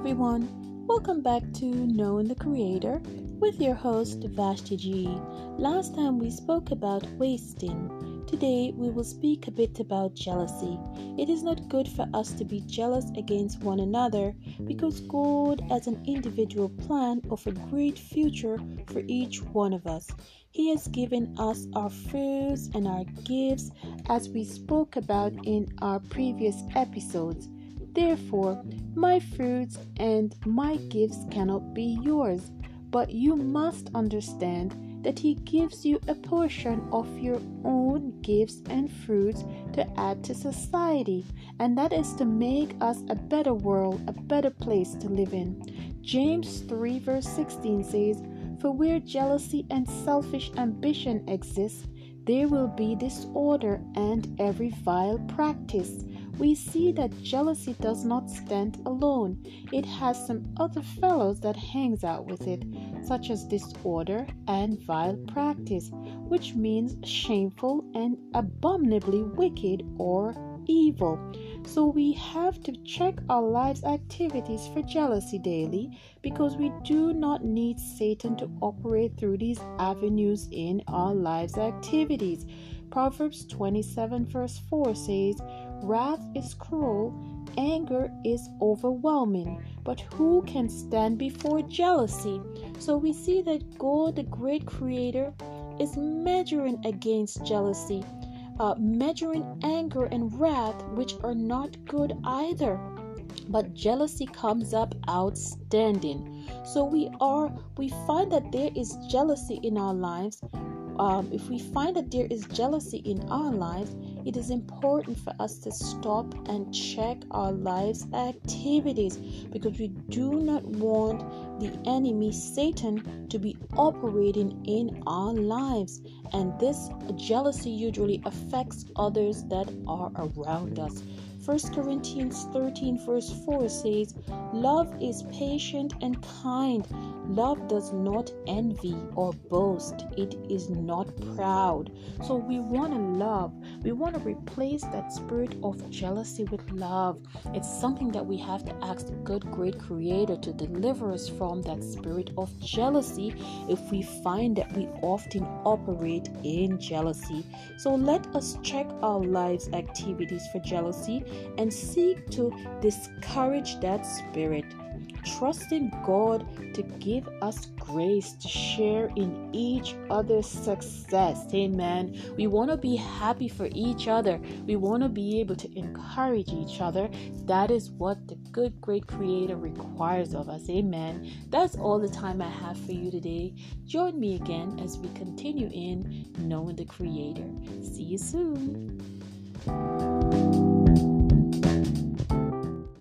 everyone. Welcome back to Knowing the Creator with your host Vashti G. Last time we spoke about wasting. Today we will speak a bit about jealousy. It is not good for us to be jealous against one another because God has an individual plan of a great future for each one of us. He has given us our fruits and our gifts as we spoke about in our previous episodes. Therefore, my fruits and my gifts cannot be yours, but you must understand that He gives you a portion of your own gifts and fruits to add to society, and that is to make us a better world, a better place to live in. James 3, verse 16 says, For where jealousy and selfish ambition exist, there will be disorder and every vile practice we see that jealousy does not stand alone. It has some other fellows that hangs out with it, such as disorder and vile practice, which means shameful and abominably wicked or evil. So we have to check our lives' activities for jealousy daily because we do not need Satan to operate through these avenues in our lives' activities. Proverbs 27, verse 4 says, Wrath is cruel, anger is overwhelming, but who can stand before jealousy? So we see that God, the great creator, is measuring against jealousy, uh, measuring anger and wrath, which are not good either. But jealousy comes up outstanding. So we are, we find that there is jealousy in our lives. Um, if we find that there is jealousy in our lives, it is important for us to stop and check our lives' activities because we do not want the enemy, Satan, to be operating in our lives. And this jealousy usually affects others that are around us. 1 Corinthians 13, verse 4 says, Love is patient and kind. Love does not envy or boast. It is not proud. So we want to love. We want to replace that spirit of jealousy with love. It's something that we have to ask the good, great Creator to deliver us from that spirit of jealousy if we find that we often operate in jealousy. So let us check our lives' activities for jealousy and seek to discourage that spirit trusting God to give us grace to share in each other's success. Amen. We want to be happy for each other. We want to be able to encourage each other. That is what the good, great Creator requires of us. Amen. That's all the time I have for you today. Join me again as we continue in knowing the Creator. See you soon.